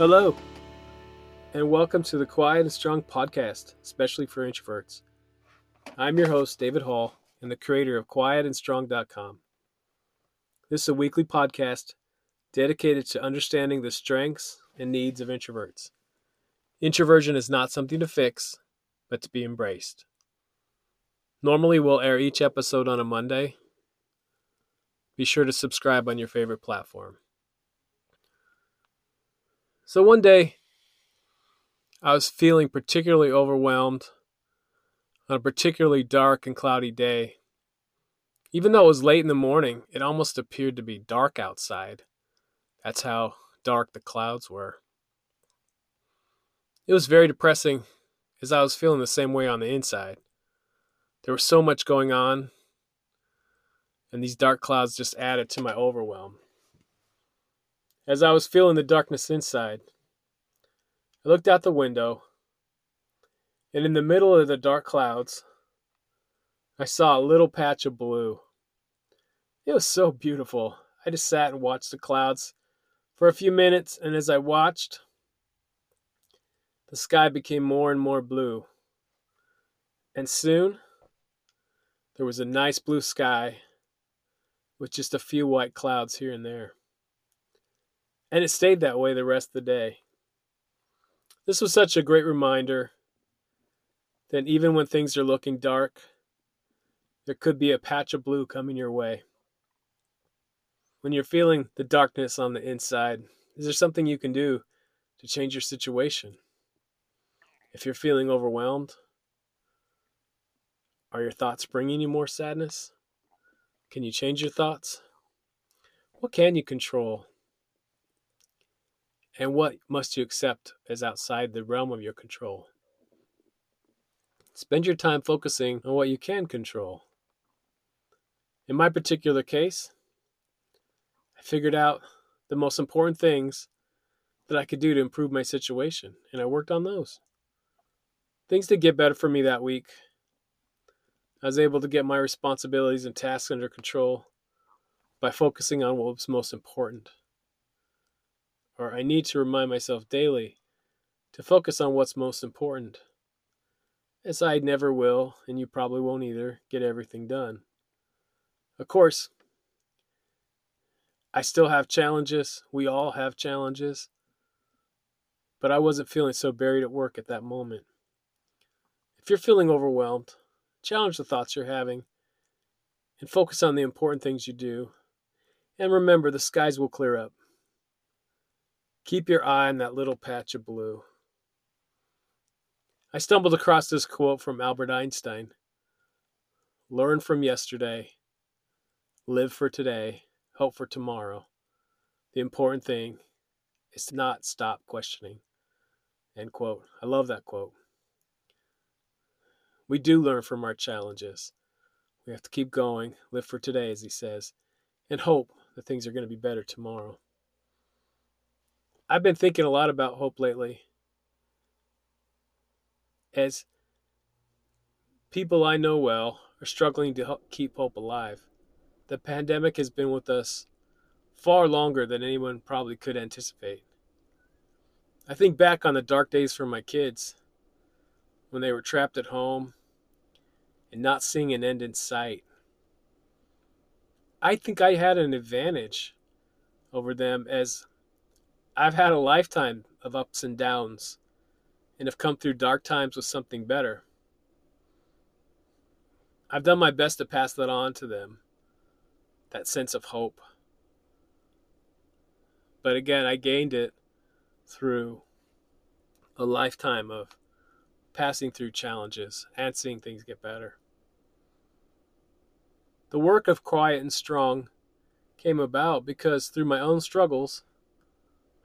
Hello, and welcome to the Quiet and Strong podcast, especially for introverts. I'm your host, David Hall, and the creator of quietandstrong.com. This is a weekly podcast dedicated to understanding the strengths and needs of introverts. Introversion is not something to fix, but to be embraced. Normally, we'll air each episode on a Monday. Be sure to subscribe on your favorite platform. So one day, I was feeling particularly overwhelmed on a particularly dark and cloudy day. Even though it was late in the morning, it almost appeared to be dark outside. That's how dark the clouds were. It was very depressing as I was feeling the same way on the inside. There was so much going on, and these dark clouds just added to my overwhelm. As I was feeling the darkness inside, I looked out the window, and in the middle of the dark clouds, I saw a little patch of blue. It was so beautiful. I just sat and watched the clouds for a few minutes, and as I watched, the sky became more and more blue. And soon, there was a nice blue sky with just a few white clouds here and there. And it stayed that way the rest of the day. This was such a great reminder that even when things are looking dark, there could be a patch of blue coming your way. When you're feeling the darkness on the inside, is there something you can do to change your situation? If you're feeling overwhelmed, are your thoughts bringing you more sadness? Can you change your thoughts? What can you control? And what must you accept as outside the realm of your control? Spend your time focusing on what you can control. In my particular case, I figured out the most important things that I could do to improve my situation, and I worked on those. Things did get better for me that week. I was able to get my responsibilities and tasks under control by focusing on what was most important or I need to remind myself daily to focus on what's most important. As I never will, and you probably won't either, get everything done. Of course, I still have challenges. We all have challenges. But I wasn't feeling so buried at work at that moment. If you're feeling overwhelmed, challenge the thoughts you're having and focus on the important things you do. And remember, the skies will clear up. Keep your eye on that little patch of blue. I stumbled across this quote from Albert Einstein Learn from yesterday, live for today, hope for tomorrow. The important thing is to not stop questioning. End quote. I love that quote. We do learn from our challenges. We have to keep going, live for today, as he says, and hope that things are going to be better tomorrow. I've been thinking a lot about hope lately. As people I know well are struggling to keep hope alive. The pandemic has been with us far longer than anyone probably could anticipate. I think back on the dark days for my kids when they were trapped at home and not seeing an end in sight. I think I had an advantage over them as I've had a lifetime of ups and downs and have come through dark times with something better. I've done my best to pass that on to them, that sense of hope. But again, I gained it through a lifetime of passing through challenges and seeing things get better. The work of Quiet and Strong came about because through my own struggles,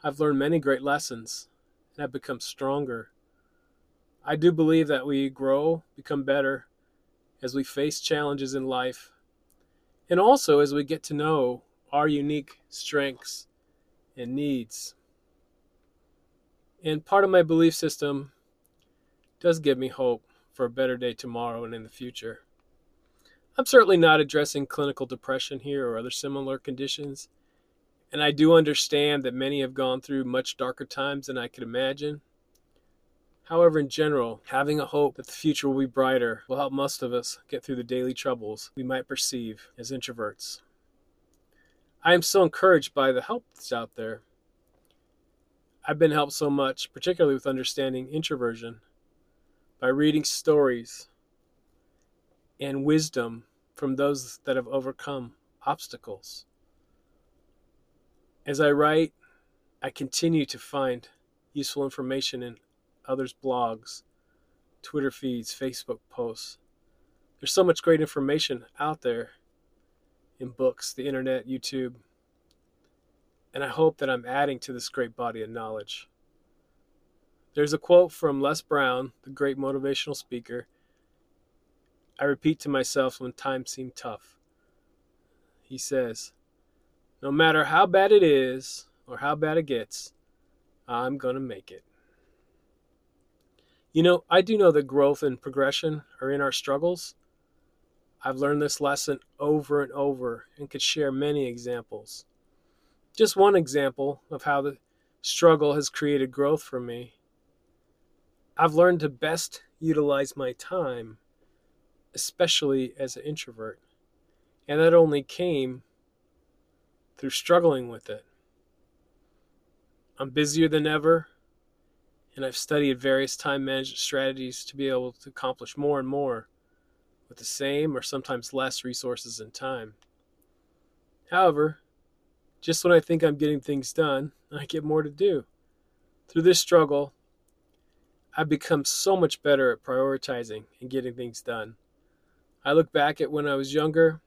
I've learned many great lessons and have become stronger. I do believe that we grow, become better as we face challenges in life, and also as we get to know our unique strengths and needs. And part of my belief system does give me hope for a better day tomorrow and in the future. I'm certainly not addressing clinical depression here or other similar conditions. And I do understand that many have gone through much darker times than I could imagine. However, in general, having a hope that the future will be brighter will help most of us get through the daily troubles we might perceive as introverts. I am so encouraged by the help that's out there. I've been helped so much, particularly with understanding introversion, by reading stories and wisdom from those that have overcome obstacles. As I write, I continue to find useful information in others' blogs, Twitter feeds, Facebook posts. There's so much great information out there in books, the internet, YouTube. And I hope that I'm adding to this great body of knowledge. There's a quote from Les Brown, the great motivational speaker. I repeat to myself when times seem tough. He says, No matter how bad it is or how bad it gets, I'm going to make it. You know, I do know that growth and progression are in our struggles. I've learned this lesson over and over and could share many examples. Just one example of how the struggle has created growth for me. I've learned to best utilize my time, especially as an introvert. And that only came through struggling with it. I'm busier than ever and I've studied various time management strategies to be able to accomplish more and more with the same or sometimes less resources and time. However, just when I think I'm getting things done, I get more to do. Through this struggle, I've become so much better at prioritizing and getting things done. I look back at when I was younger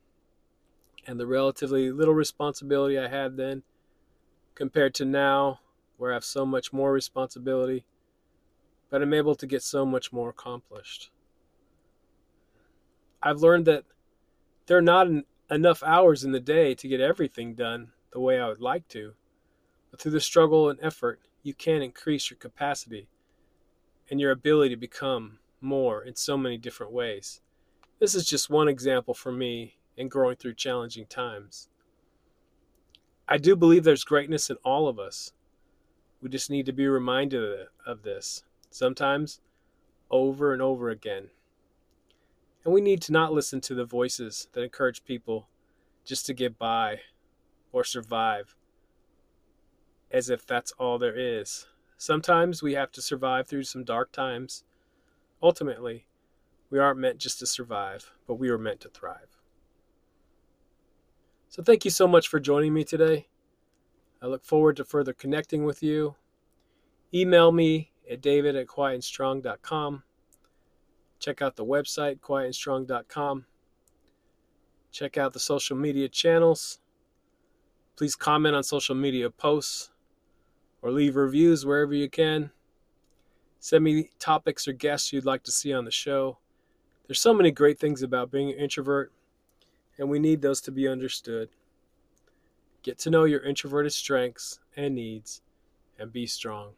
and the relatively little responsibility I had then compared to now, where I have so much more responsibility but I'm able to get so much more accomplished. I've learned that there are not enough hours in the day to get everything done the way I would like to, but through the struggle and effort, you can increase your capacity and your ability to become more in so many different ways. This is just one example for me in growing through challenging times. I do believe there's greatness in all of us. We just need to be reminded of this sometimes over and over again. And we need to not listen to the voices that encourage people just to get by or survive as if that's all there is. Sometimes we have to survive through some dark times. Ultimately, we aren't meant just to survive, but we are meant to thrive. So, thank you so much for joining me today. I look forward to further connecting with you. Email me at david at quietandstrong.com. Check out the website, quietandstrong.com. Check out the social media channels. Please comment on social media posts or leave reviews wherever you can. Send me topics or guests you'd like to see on the show. There's so many great things about being an introvert, and we need those to be understood. Get to know your introverted strengths and needs, and be strong.